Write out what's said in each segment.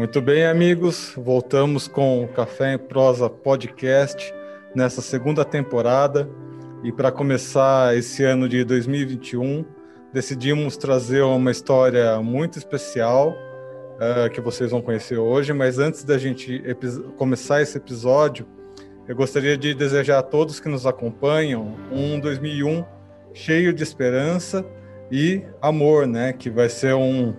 Muito bem, amigos. Voltamos com o Café em Prosa Podcast nessa segunda temporada. E para começar esse ano de 2021, decidimos trazer uma história muito especial uh, que vocês vão conhecer hoje. Mas antes da gente começar esse episódio, eu gostaria de desejar a todos que nos acompanham um 2001 cheio de esperança e amor, né? Que vai ser um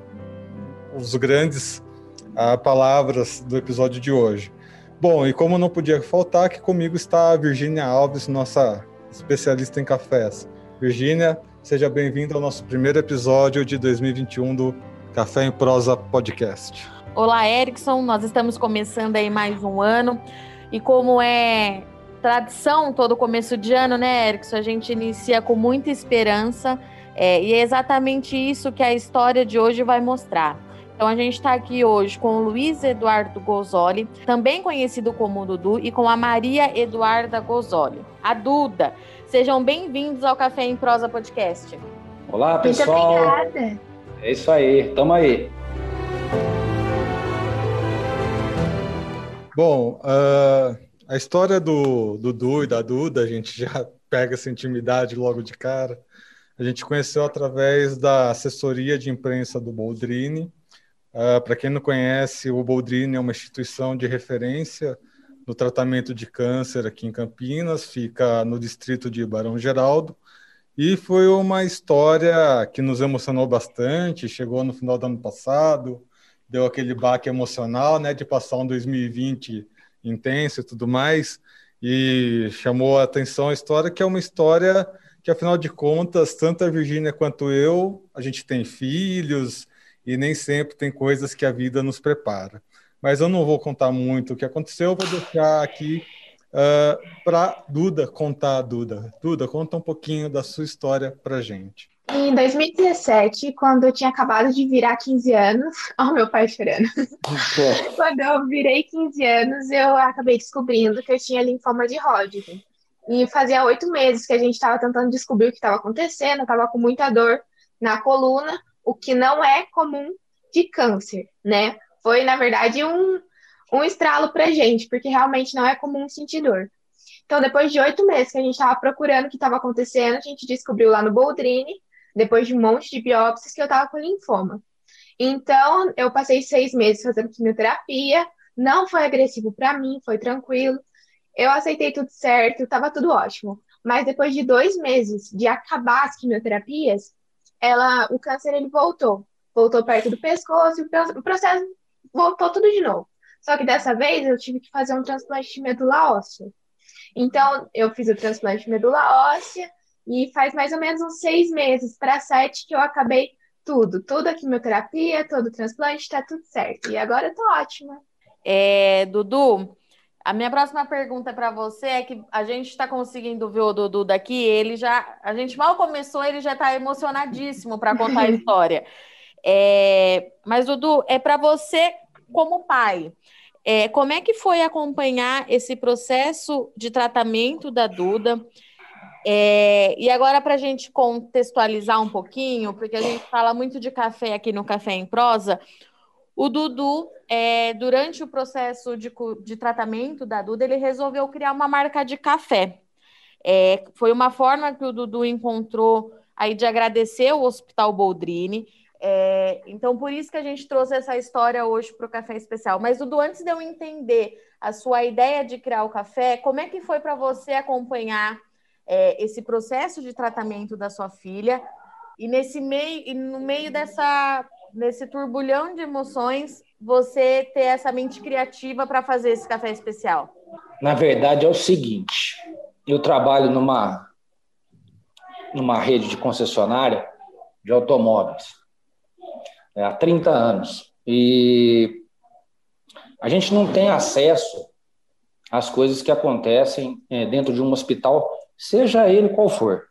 os grandes uh, palavras do episódio de hoje. Bom, e como não podia faltar, que comigo está a Virgínia Alves, nossa especialista em cafés. Virgínia, seja bem-vinda ao nosso primeiro episódio de 2021 do Café em Prosa Podcast. Olá, Erickson. Nós estamos começando aí mais um ano. E como é tradição todo começo de ano, né, Erickson? A gente inicia com muita esperança. É, e é exatamente isso que a história de hoje vai mostrar. Então a gente está aqui hoje com o Luiz Eduardo Gozoli, também conhecido como Dudu, e com a Maria Eduarda Gozoli, a Duda. Sejam bem-vindos ao Café em Prosa Podcast. Olá, pessoal. Muito obrigada. É isso aí, tamo aí. Bom, uh, a história do Dudu e da Duda, a gente já pega essa intimidade logo de cara. A gente conheceu através da assessoria de imprensa do Boldrini, Uh, Para quem não conhece, o Boldrini é uma instituição de referência no tratamento de câncer aqui em Campinas, fica no distrito de Barão Geraldo, e foi uma história que nos emocionou bastante, chegou no final do ano passado, deu aquele baque emocional, né, de passar um 2020 intenso e tudo mais, e chamou a atenção a história, que é uma história que, afinal de contas, tanto a Virgínia quanto eu, a gente tem filhos, e nem sempre tem coisas que a vida nos prepara. Mas eu não vou contar muito o que aconteceu, vou deixar aqui uh, ah, para Duda contar. Duda, Duda, conta um pouquinho da sua história para gente. Em 2017, quando eu tinha acabado de virar 15 anos, ó, meu pai chorando. quando eu virei 15 anos, eu acabei descobrindo que eu tinha linfoma de Hodgkin. E fazia oito meses que a gente estava tentando descobrir o que estava acontecendo, eu estava com muita dor na coluna, o que não é comum de câncer, né? Foi, na verdade, um, um estralo pra gente, porque realmente não é comum sentir dor. Então, depois de oito meses que a gente estava procurando o que estava acontecendo, a gente descobriu lá no Boldrini, depois de um monte de biópsias, que eu estava com linfoma. Então, eu passei seis meses fazendo quimioterapia, não foi agressivo para mim, foi tranquilo. Eu aceitei tudo certo, estava tudo ótimo. Mas depois de dois meses de acabar as quimioterapias, ela, o câncer ele voltou, voltou perto do pescoço, o processo voltou tudo de novo. Só que dessa vez eu tive que fazer um transplante de medula óssea. Então eu fiz o transplante de medula óssea e faz mais ou menos uns seis meses para sete que eu acabei tudo, toda a quimioterapia, todo o transplante, está tudo certo. E agora eu tô ótima. É, Dudu, a minha próxima pergunta para você é que a gente está conseguindo ver o Dudu daqui, ele já. A gente mal começou, ele já está emocionadíssimo para contar a história. É, mas, Dudu, é para você como pai. É, como é que foi acompanhar esse processo de tratamento da Duda? É, e agora, para a gente contextualizar um pouquinho, porque a gente fala muito de café aqui no Café em Prosa, o Dudu, é, durante o processo de, de, tratamento da Duda, ele resolveu criar uma marca de café. É, foi uma forma que o Dudu encontrou aí de agradecer o Hospital Boldrini. É, então, por isso que a gente trouxe essa história hoje para o Café Especial. Mas, Dudu, antes de eu entender a sua ideia de criar o café, como é que foi para você acompanhar é, esse processo de tratamento da sua filha? E nesse meio, e no meio dessa nesse turbulhão de emoções, você ter essa mente criativa para fazer esse café especial? Na verdade, é o seguinte: eu trabalho numa, numa rede de concessionária de automóveis é, há 30 anos. E a gente não tem acesso às coisas que acontecem é, dentro de um hospital, seja ele qual for.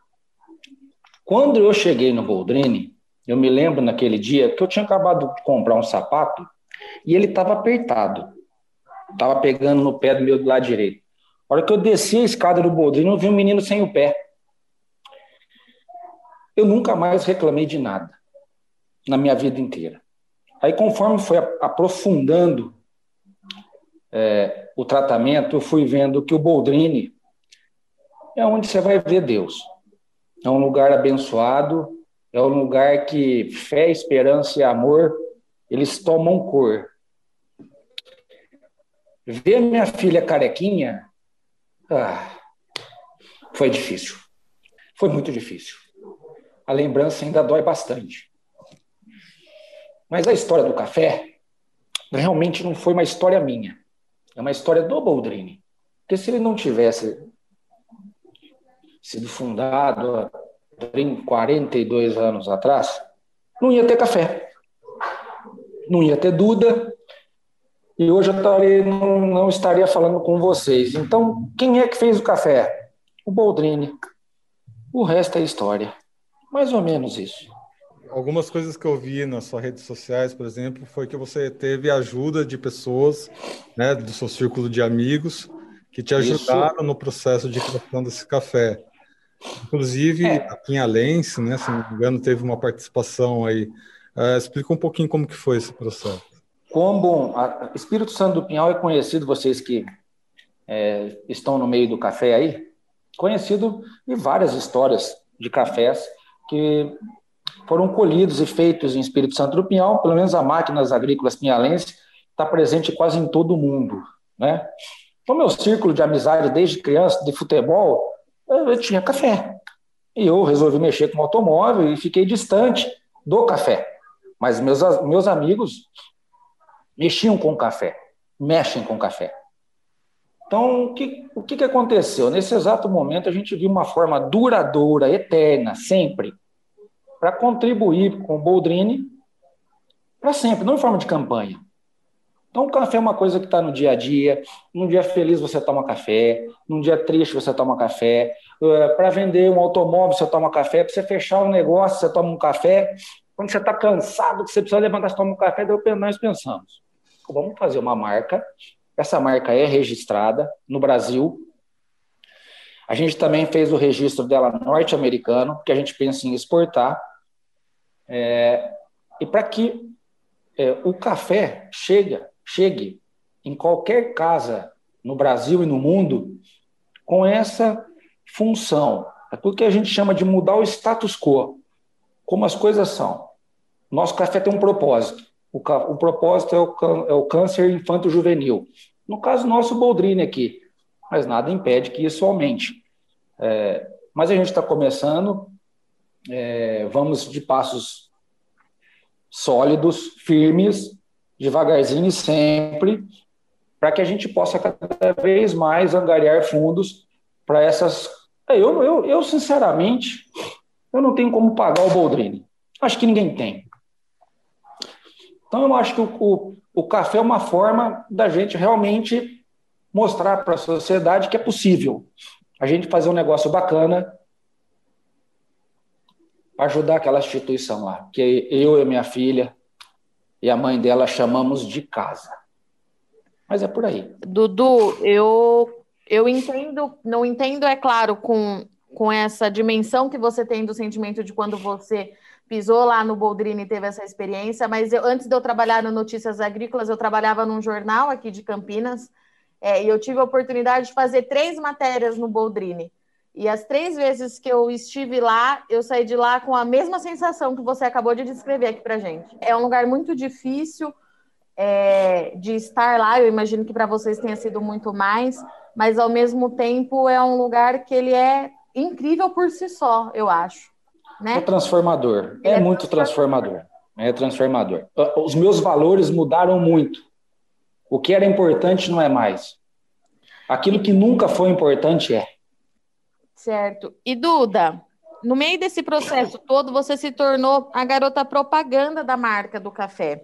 Quando eu cheguei no Boldrini, eu me lembro naquele dia que eu tinha acabado de comprar um sapato e ele estava apertado. Estava pegando no pé do meu do lado direito. A hora que eu desci a escada do Boldrini, eu vi um menino sem o pé. Eu nunca mais reclamei de nada na minha vida inteira. Aí, conforme foi aprofundando é, o tratamento, eu fui vendo que o Boldrini é onde você vai ver Deus. É um lugar abençoado, é um lugar que fé, esperança e amor, eles tomam cor. Ver minha filha carequinha, ah, foi difícil. Foi muito difícil. A lembrança ainda dói bastante. Mas a história do café realmente não foi uma história minha. É uma história do Boldrini. Porque se ele não tivesse sido fundado 42 anos atrás, não ia ter café. Não ia ter Duda. E hoje eu estaria, não, não estaria falando com vocês. Então, quem é que fez o café? O Boldrini. O resto é história. Mais ou menos isso. Algumas coisas que eu vi nas suas redes sociais, por exemplo, foi que você teve ajuda de pessoas, né, do seu círculo de amigos, que te ajudaram Isso. no processo de criação desse café. Inclusive, é. a Pinhalense, né, se não me engano, teve uma participação aí. Uh, explica um pouquinho como que foi esse processo. Como a Espírito Santo do Pinhal é conhecido, vocês que é, estão no meio do café aí, conhecido em várias histórias de cafés que foram colhidos e feitos em Espírito Santo do Pinhal, pelo menos a máquinas agrícolas pinhalense está presente quase em todo o mundo, né? No meu círculo de amizade desde criança, de futebol, eu tinha café. E eu resolvi mexer com automóvel e fiquei distante do café. Mas meus, meus amigos mexiam com café, mexem com café. Então, o que, o que aconteceu? Nesse exato momento, a gente viu uma forma duradoura, eterna, sempre, para contribuir com o Boldrini para sempre, não em forma de campanha. Então, o café é uma coisa que está no dia a dia. Num dia feliz você toma café, num dia triste você toma café. Uh, para vender um automóvel você toma café, para você fechar um negócio você toma um café. Quando você está cansado, que você precisa levantar, você toma um café. Daí nós pensamos, vamos fazer uma marca. Essa marca é registrada no Brasil, a gente também fez o registro dela norte-americano, porque a gente pensa em exportar. É, e para que é, o café chega, chegue em qualquer casa no Brasil e no mundo com essa função, é porque a gente chama de mudar o status quo, como as coisas são. Nosso café tem um propósito. O, o propósito é o, é o câncer infanto-juvenil. No caso nosso, Boldrini aqui. Mas nada impede que isso aumente. É, mas a gente está começando, é, vamos de passos sólidos, firmes, devagarzinho e sempre, para que a gente possa cada vez mais angariar fundos para essas. É, eu, eu, eu, sinceramente, eu não tenho como pagar o Boldrini. Acho que ninguém tem. Então, eu acho que o, o, o café é uma forma da gente realmente mostrar para a sociedade que é possível a gente fazer um negócio bacana ajudar aquela instituição lá, que eu e minha filha e a mãe dela chamamos de casa. Mas é por aí. Dudu, eu eu entendo, não entendo, é claro, com, com essa dimensão que você tem do sentimento de quando você pisou lá no Boldrini e teve essa experiência, mas eu, antes de eu trabalhar no Notícias Agrícolas, eu trabalhava num jornal aqui de Campinas, é, e eu tive a oportunidade de fazer três matérias no Boldrini. E as três vezes que eu estive lá, eu saí de lá com a mesma sensação que você acabou de descrever aqui para gente. É um lugar muito difícil é, de estar lá. Eu imagino que para vocês tenha sido muito mais, mas ao mesmo tempo é um lugar que ele é incrível por si só, eu acho. Né? É transformador. É, é muito transformador. É transformador. Os meus valores mudaram muito. O que era importante não é mais. Aquilo que nunca foi importante é. Certo. E Duda, no meio desse processo todo, você se tornou a garota propaganda da marca do café.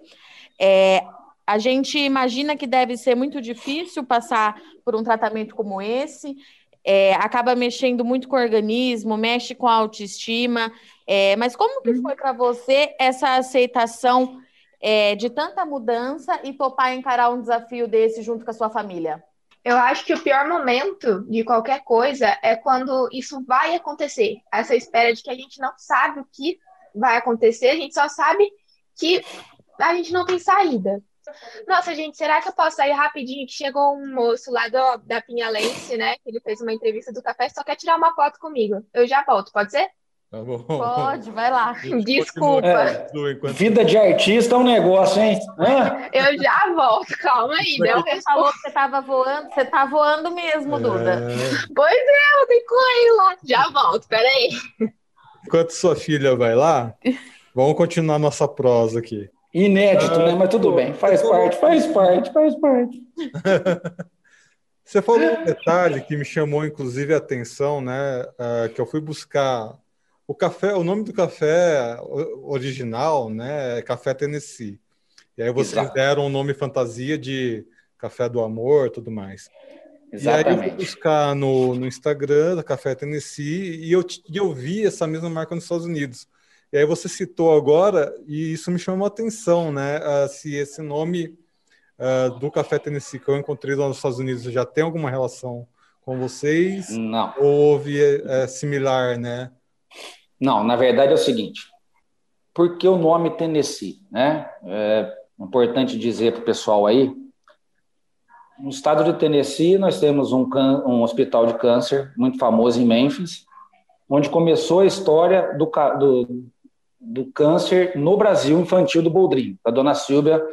É, a gente imagina que deve ser muito difícil passar por um tratamento como esse. É, acaba mexendo muito com o organismo, mexe com a autoestima. É, mas como que foi para você essa aceitação é, de tanta mudança e topar encarar um desafio desse junto com a sua família? Eu acho que o pior momento de qualquer coisa é quando isso vai acontecer. Essa espera de que a gente não sabe o que vai acontecer, a gente só sabe que a gente não tem saída. Nossa, gente, será que eu posso sair rapidinho? Que chegou um moço lá do, da Pinhalense, né? Ele fez uma entrevista do café, só quer tirar uma foto comigo. Eu já volto, pode ser? Tá bom. Pode, vai lá. Desculpa. É, vida de artista é um negócio, hein? Eu já volto, calma aí. Você falou que você estava voando, você tá voando mesmo, é... Duda. Pois é, eu tenho que lá. Já volto, peraí. Enquanto sua filha vai lá, vamos continuar nossa prosa aqui. Inédito, né? Mas tudo bem, faz parte, faz parte, faz parte. Você falou um detalhe que me chamou, inclusive, a atenção, né? Uh, que eu fui buscar o café, o nome do café original, né? É Café Tennessee. E aí vocês Exato. deram um nome fantasia de Café do Amor, tudo mais. Exatamente. E aí eu fui buscar no, no Instagram da Café Tennessee e eu, e eu vi essa mesma marca nos Estados Unidos. E aí você citou agora, e isso me chamou a atenção, né? Uh, se esse nome uh, do Café Tennessee que eu encontrei lá nos Estados Unidos já tem alguma relação com vocês? Não. Ou houve é, similar, né? Não, na verdade é o seguinte. Por que o nome Tennessee? Né? É importante dizer para o pessoal aí. No estado de Tennessee, nós temos um, um hospital de câncer muito famoso em Memphis, onde começou a história do, do, do câncer no Brasil infantil do Boldrin, da dona Silvia,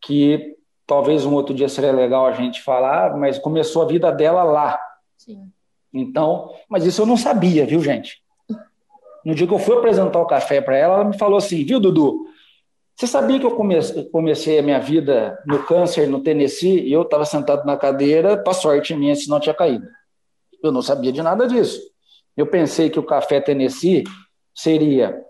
que talvez um outro dia seria legal a gente falar, mas começou a vida dela lá. Sim. Então, mas isso eu não sabia, viu, gente? No dia que eu fui apresentar o café para ela, ela me falou assim, viu, Dudu? Você sabia que eu comecei, a minha vida no câncer no Tennessee e eu estava sentado na cadeira, para sorte minha, se não tinha caído. Eu não sabia de nada disso. Eu pensei que o café Tennessee seria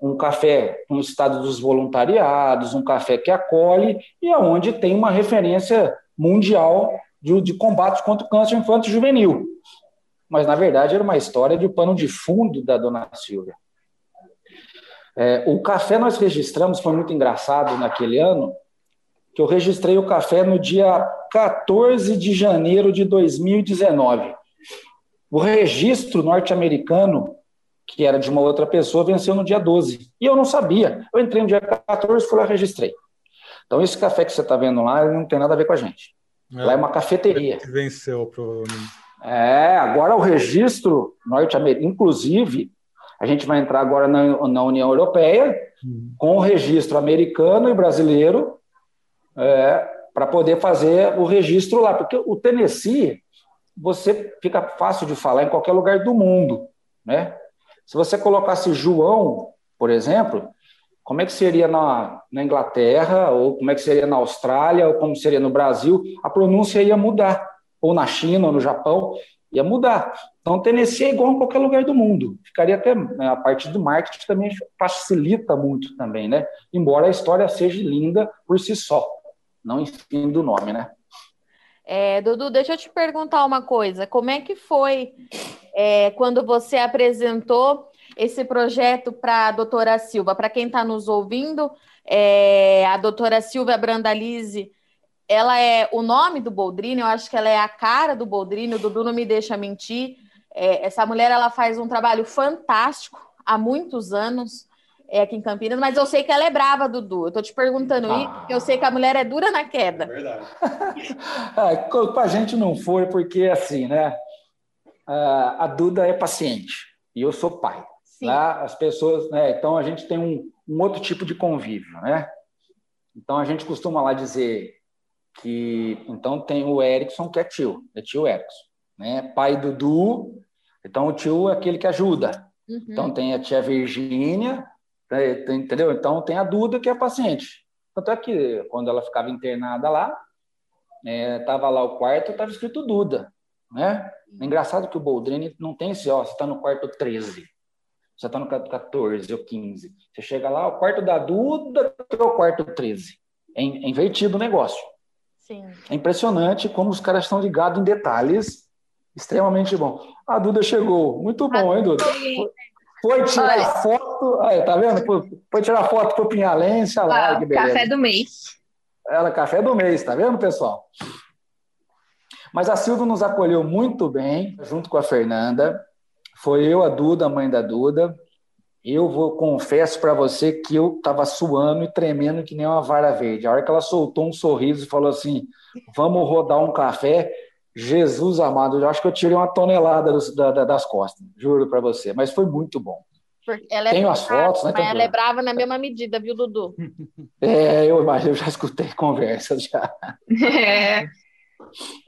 um café no estado dos voluntariados, um café que acolhe e aonde tem uma referência mundial de, de combate contra o câncer infantil juvenil. Mas, na verdade, era uma história de pano de fundo da dona Silvia. É, o café nós registramos, foi muito engraçado naquele ano, que eu registrei o café no dia 14 de janeiro de 2019. O registro norte-americano que era de uma outra pessoa, venceu no dia 12. E eu não sabia. Eu entrei no dia 14, fui lá registrei. Então, esse café que você está vendo lá, não tem nada a ver com a gente. É, lá é uma cafeteria. Venceu, provavelmente. É, agora o registro norte-americano, inclusive, a gente vai entrar agora na, na União Europeia hum. com o registro americano e brasileiro é, para poder fazer o registro lá, porque o Tennessee você fica fácil de falar em qualquer lugar do mundo, né? Se você colocasse João, por exemplo, como é que seria na, na, Inglaterra, ou como é que seria na Austrália, ou como seria no Brasil, a pronúncia ia mudar. Ou na China, ou no Japão, ia mudar. Então, Tennessee é igual em qualquer lugar do mundo. Ficaria até, né, a parte do marketing também facilita muito também, né? Embora a história seja linda por si só, não fim do nome, né? É, Dudu, deixa eu te perguntar uma coisa. Como é que foi é, quando você apresentou esse projeto para a doutora Silva? Para quem está nos ouvindo, é, a doutora Silvia Brandalize, ela é o nome do Boldrini, eu acho que ela é a cara do Boldrini, o Dudu não me deixa mentir. É, essa mulher ela faz um trabalho fantástico há muitos anos é aqui em Campinas, mas eu sei que ela é brava, Dudu. Eu tô te perguntando ah. isso, porque eu sei que a mulher é dura na queda. É verdade. é, com a gente não foi, porque assim, né? A Duda é paciente e eu sou pai. Sim. Lá as pessoas, né? Então a gente tem um, um outro tipo de convívio, né? Então a gente costuma lá dizer que então tem o Erickson que é tio, é tio Erickson, né? Pai Dudu, então o tio é aquele que ajuda. Uhum. Então tem a tia Virgínia, né, entendeu? Então tem a Duda que é paciente. Tanto é que quando ela ficava internada lá, estava é, lá o quarto, estava escrito Duda, né? É engraçado que o Boldrini não tem esse, ó, você está no quarto 13, você está no quarto 14 ou 15. Você chega lá, o quarto da Duda é o quarto 13. É, é invertido o negócio. Sim. É impressionante como os caras estão ligados em detalhes extremamente bom. A Duda chegou. Muito bom, hein, Duda? Foi tirar Olha. foto. Aí, tá vendo? Foi, foi tirar foto pro Pinhalense. Olha lá, que beleza. Café do mês. Ela, café do mês, tá vendo, pessoal? Mas a Silvia nos acolheu muito bem, junto com a Fernanda. Foi eu, a Duda, a mãe da Duda. Eu vou confesso para você que eu estava suando e tremendo que nem uma vara verde. A hora que ela soltou um sorriso e falou assim: "Vamos rodar um café", Jesus amado, eu acho que eu tirei uma tonelada dos, da, das costas, juro para você. Mas foi muito bom. É Tenho as fotos, né? Mas ela é brava na mesma medida, viu, Dudu? É, eu, eu já escutei conversas já. É.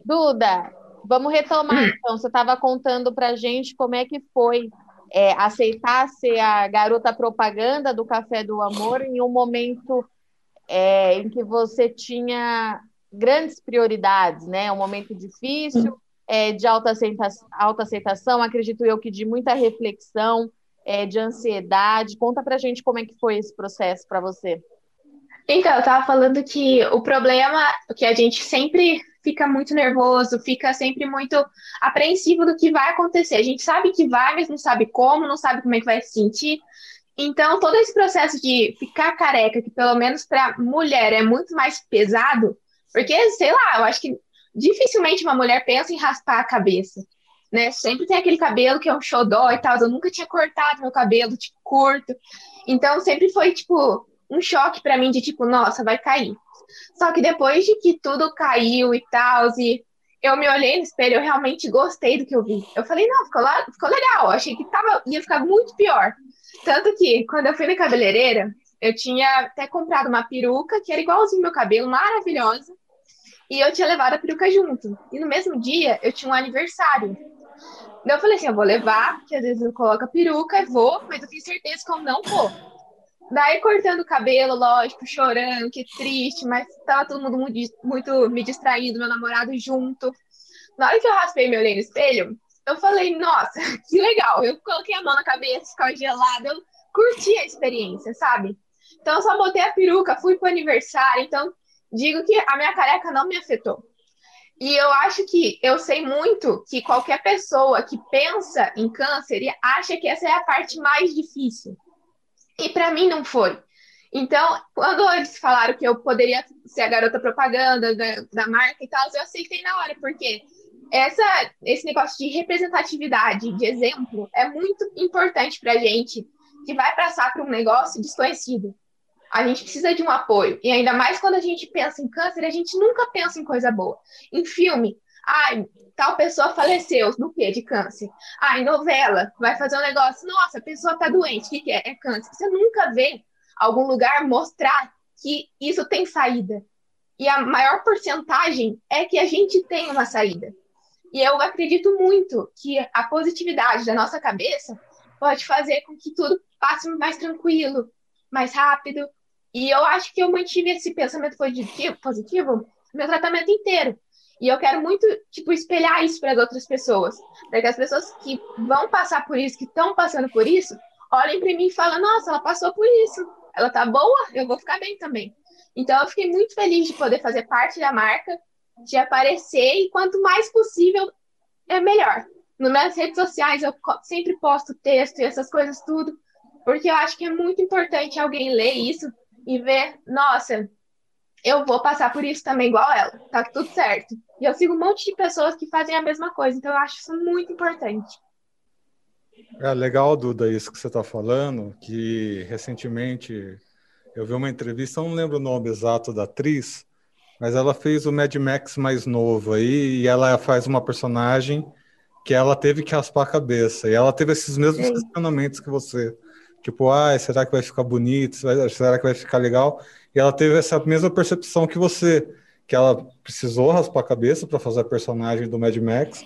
Duda, vamos retomar então. Você estava contando para gente como é que foi é, aceitar ser a garota propaganda do Café do Amor em um momento é, em que você tinha grandes prioridades, né? Um momento difícil, é, de alta aceitação, alta aceitação, acredito eu que de muita reflexão, é, de ansiedade. Conta pra gente como é que foi esse processo para você. Então, eu estava falando que o problema que a gente sempre fica muito nervoso, fica sempre muito apreensivo do que vai acontecer. A gente sabe que vai, mas não sabe como, não sabe como é que vai se sentir. Então, todo esse processo de ficar careca, que pelo menos para mulher é muito mais pesado, porque, sei lá, eu acho que dificilmente uma mulher pensa em raspar a cabeça, né? Sempre tem aquele cabelo que é um xodó e tal. Eu nunca tinha cortado meu cabelo, tipo, curto. Então, sempre foi, tipo, um choque para mim de tipo, nossa, vai cair. Só que depois de que tudo caiu e tal, e eu me olhei no espelho, eu realmente gostei do que eu vi. Eu falei, não, ficou, lá, ficou legal. Achei que tava, ia ficar muito pior. Tanto que, quando eu fui na cabeleireira, eu tinha até comprado uma peruca que era igualzinho meu cabelo, maravilhosa. E eu tinha levado a peruca junto. E no mesmo dia, eu tinha um aniversário. Então eu falei assim, eu vou levar, porque às vezes eu coloco a peruca e vou, mas eu tenho certeza que eu não vou. Daí cortando o cabelo, lógico, chorando, que triste, mas tava todo mundo muito, me distraindo, meu namorado junto. Na hora que eu raspei meu olho no espelho, eu falei, nossa, que legal. Eu coloquei a mão na cabeça, ficava gelada, eu curti a experiência, sabe? Então eu só botei a peruca, fui pro aniversário, então digo que a minha careca não me afetou. E eu acho que eu sei muito que qualquer pessoa que pensa em câncer acha que essa é a parte mais difícil. E para mim não foi. Então, quando eles falaram que eu poderia ser a garota propaganda da, da marca e tal, eu aceitei na hora, porque essa, esse negócio de representatividade, de exemplo, é muito importante para gente que vai passar por um negócio desconhecido. A gente precisa de um apoio. E ainda mais quando a gente pensa em câncer, a gente nunca pensa em coisa boa. Em filme, ai, tal pessoa faleceu, no quê? De câncer. Ai, novela, vai fazer um negócio, nossa, a pessoa tá doente, o que, que é? É câncer. Você nunca vê algum lugar mostrar que isso tem saída. E a maior porcentagem é que a gente tem uma saída. E eu acredito muito que a positividade da nossa cabeça pode fazer com que tudo passe mais tranquilo, mais rápido, e eu acho que eu mantive esse pensamento positivo, positivo meu tratamento inteiro. E eu quero muito, tipo, espelhar isso para as outras pessoas. Para que as pessoas que vão passar por isso, que estão passando por isso, olhem para mim e falem: nossa, ela passou por isso. Ela tá boa, eu vou ficar bem também. Então eu fiquei muito feliz de poder fazer parte da marca, de aparecer, e quanto mais possível, é melhor. Nas minhas redes sociais eu sempre posto texto e essas coisas tudo, porque eu acho que é muito importante alguém ler isso e ver, nossa, eu vou passar por isso também igual ela, tá tudo certo. E eu sigo um monte de pessoas que fazem a mesma coisa, então eu acho isso muito importante. É legal, Duda, isso que você está falando, que recentemente eu vi uma entrevista, não lembro o nome exato da atriz, mas ela fez o Mad Max mais novo aí, e ela faz uma personagem que ela teve que raspar a cabeça, e ela teve esses mesmos Sim. questionamentos que você. Tipo, ah, será que vai ficar bonito? Será que vai ficar legal? E ela teve essa mesma percepção que você, que ela precisou raspar a cabeça para fazer a personagem do Mad Max.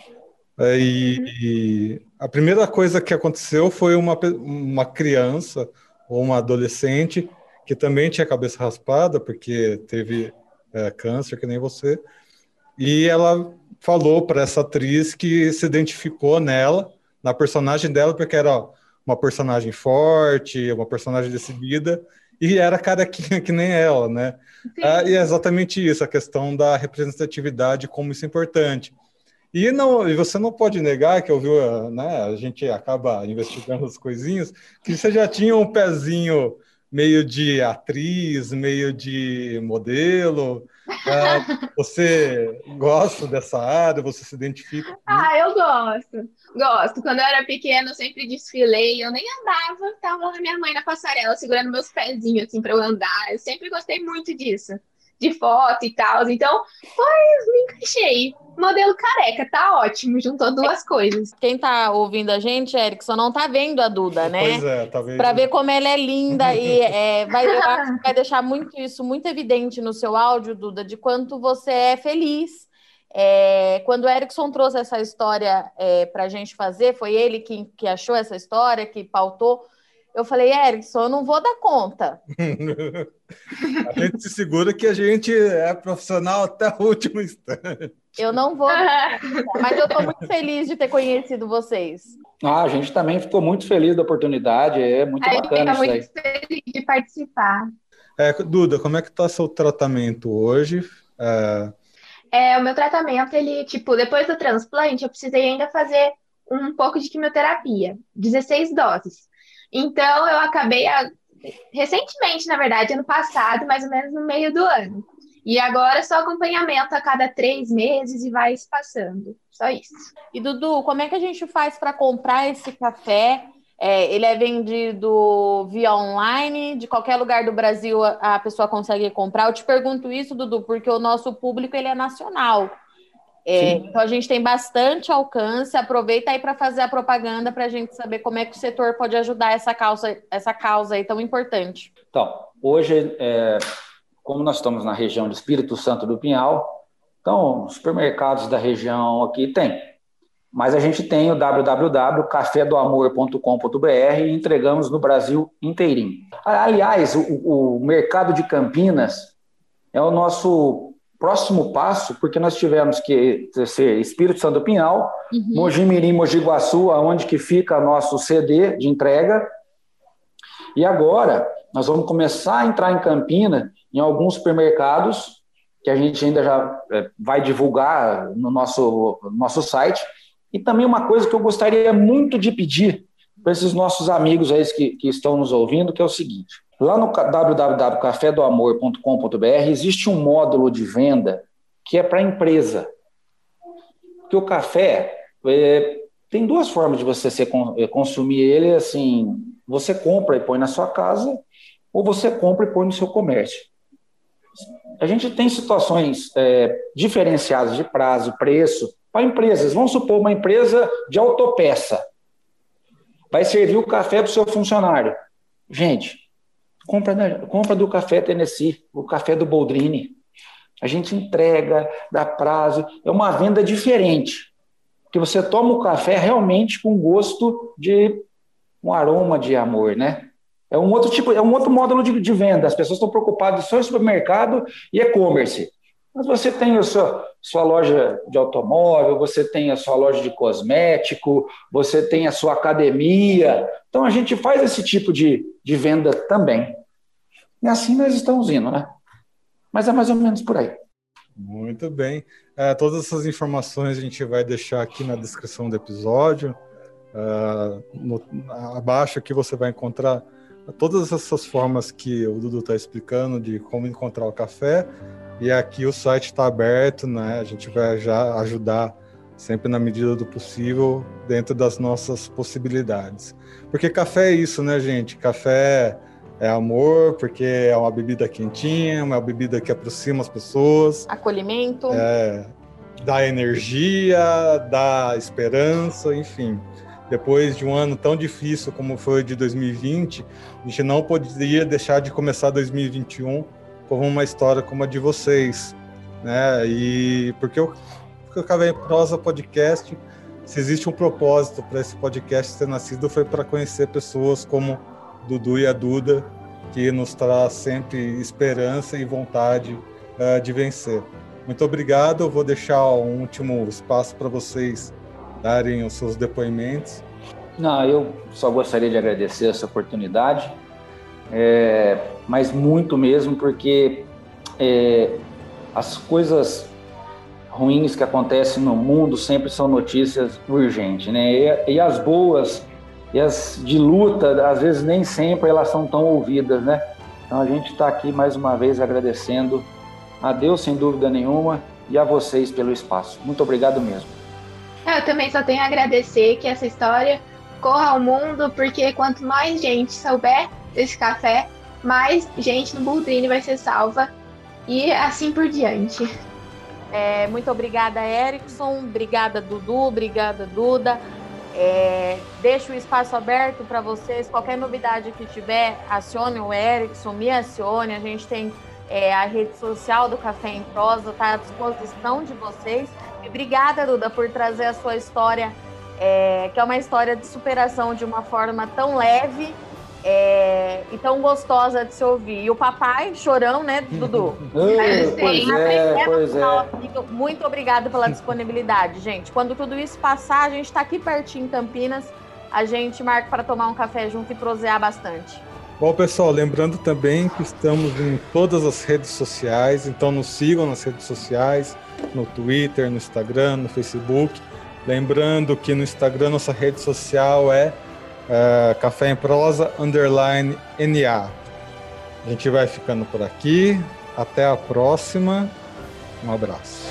E, e, a primeira coisa que aconteceu foi uma, uma criança ou uma adolescente que também tinha a cabeça raspada, porque teve é, câncer, que nem você. E ela falou para essa atriz que se identificou nela, na personagem dela, porque era uma personagem forte, uma personagem decidida, e era carequinha que nem ela, né? Ah, e é exatamente isso, a questão da representatividade, como isso é importante. E, não, e você não pode negar que ouviu, né? A gente acaba investigando as coisinhas, que você já tinha um pezinho meio de atriz, meio de modelo. É, você gosta dessa área? Você se identifica? Ah, eu gosto. Gosto. Quando eu era pequena, eu sempre desfilei. Eu nem andava, tava minha mãe na passarela, segurando meus pezinhos, assim, para eu andar. Eu sempre gostei muito disso de foto e tal. Então, foi, me encaixei. Modelo careca, tá ótimo, juntou duas coisas. Quem tá ouvindo a gente, Erickson, não tá vendo a Duda, né? Pois é, talvez. Pra ver como ela é linda e é, vai, vai deixar muito isso muito evidente no seu áudio, Duda, de quanto você é feliz. É, quando o Erickson trouxe essa história é, para a gente fazer, foi ele que, que achou essa história, que pautou. Eu falei, Erickson, eu não vou dar conta. a gente se segura que a gente é profissional até o último instante. Eu não vou, mas eu estou muito feliz de ter conhecido vocês. Ah, a gente também ficou muito feliz da oportunidade, é muito aí bacana isso aí. muito feliz de participar. É, Duda, como é que está seu tratamento hoje? É... é... o meu tratamento, ele, tipo, depois do transplante, eu precisei ainda fazer um pouco de quimioterapia, 16 doses. Então, eu acabei a... recentemente, na verdade, ano passado, mais ou menos no meio do ano. E agora só acompanhamento a cada três meses e vai se passando. Só isso. E Dudu, como é que a gente faz para comprar esse café? É, ele é vendido via online, de qualquer lugar do Brasil a pessoa consegue comprar. Eu te pergunto isso, Dudu, porque o nosso público ele é nacional. É, então a gente tem bastante alcance. Aproveita aí para fazer a propaganda para a gente saber como é que o setor pode ajudar essa causa, essa causa aí tão importante. Então, hoje, é, como nós estamos na região do Espírito Santo do Pinhal, então os supermercados da região aqui tem. Mas a gente tem o www.cafedoamor.com.br e entregamos no Brasil inteirinho. Aliás, o, o mercado de Campinas é o nosso próximo passo, porque nós tivemos que ser Espírito Santo do Pinhal, uhum. Mojimirim, Mogi Guaçu, aonde que fica nosso CD de entrega. E agora nós vamos começar a entrar em Campina, em alguns supermercados, que a gente ainda já é, vai divulgar no nosso, nosso site. E também uma coisa que eu gostaria muito de pedir para esses nossos amigos aí que, que estão nos ouvindo, que é o seguinte: Lá no www.cafedoamor.com.br existe um módulo de venda que é para empresa. Porque o café é, tem duas formas de você ser, é, consumir ele, assim, você compra e põe na sua casa, ou você compra e põe no seu comércio. A gente tem situações é, diferenciadas de prazo, preço, para empresas. Vamos supor uma empresa de autopeça. Vai servir o café para o seu funcionário. Gente, Compra, compra do Café Tennessee, o café do Boldrini. A gente entrega, dá prazo, é uma venda diferente. Que você toma o café realmente com gosto de um aroma de amor, né? É um outro tipo, é um outro módulo de, de venda. As pessoas estão preocupadas só em supermercado e e-commerce. Mas você tem a sua, sua loja de automóvel, você tem a sua loja de cosmético, você tem a sua academia. Então a gente faz esse tipo de, de venda também. E assim nós estamos indo, né? Mas é mais ou menos por aí. Muito bem. É, todas essas informações a gente vai deixar aqui na descrição do episódio. Uh, no, abaixo aqui você vai encontrar todas essas formas que o Dudu está explicando de como encontrar o café e aqui o site está aberto, né? A gente vai já ajudar sempre na medida do possível, dentro das nossas possibilidades. Porque café é isso, né, gente? Café é amor, porque é uma bebida quentinha, uma bebida que aproxima as pessoas. Acolhimento. É, dá energia, dá esperança, enfim. Depois de um ano tão difícil como foi de 2020, a gente não poderia deixar de começar 2021 como uma história como a de vocês, né? E porque eu, porque eu Café Prosa Podcast, se existe um propósito para esse podcast ter nascido, foi para conhecer pessoas como Dudu e a Duda, que nos traz sempre esperança e vontade uh, de vencer. Muito obrigado. Eu vou deixar um último espaço para vocês darem os seus depoimentos. Não, eu só gostaria de agradecer essa oportunidade é, mas muito mesmo porque é, as coisas ruins que acontecem no mundo sempre são notícias urgentes, né? E, e as boas e as de luta, às vezes nem sempre elas são tão ouvidas, né? Então a gente está aqui mais uma vez agradecendo a Deus, sem dúvida nenhuma, e a vocês pelo espaço. Muito obrigado mesmo. Eu também só tenho a agradecer que essa história corra ao mundo, porque quanto mais gente souber desse café, mais gente no Buldrini vai ser salva e assim por diante. É, muito obrigada, Erickson. Obrigada, Dudu. Obrigada, Duda. É, deixo o espaço aberto para vocês. Qualquer novidade que tiver, acione o Erickson, me acione. A gente tem é, a rede social do Café em Prosa, está à disposição de vocês. E obrigada, Duda, por trazer a sua história, é, que é uma história de superação de uma forma tão leve é, e tão gostosa de se ouvir. E o papai, chorão, né, Dudu? pois é, pois é. Muito obrigada pela disponibilidade, gente. Quando tudo isso passar, a gente está aqui pertinho em Campinas. A gente marca para tomar um café junto e prosear bastante. Bom, pessoal, lembrando também que estamos em todas as redes sociais, então nos sigam nas redes sociais, no Twitter, no Instagram, no Facebook. Lembrando que no Instagram nossa rede social é uh, Café em Prosa underline NA. A gente vai ficando por aqui. Até a próxima. Um abraço.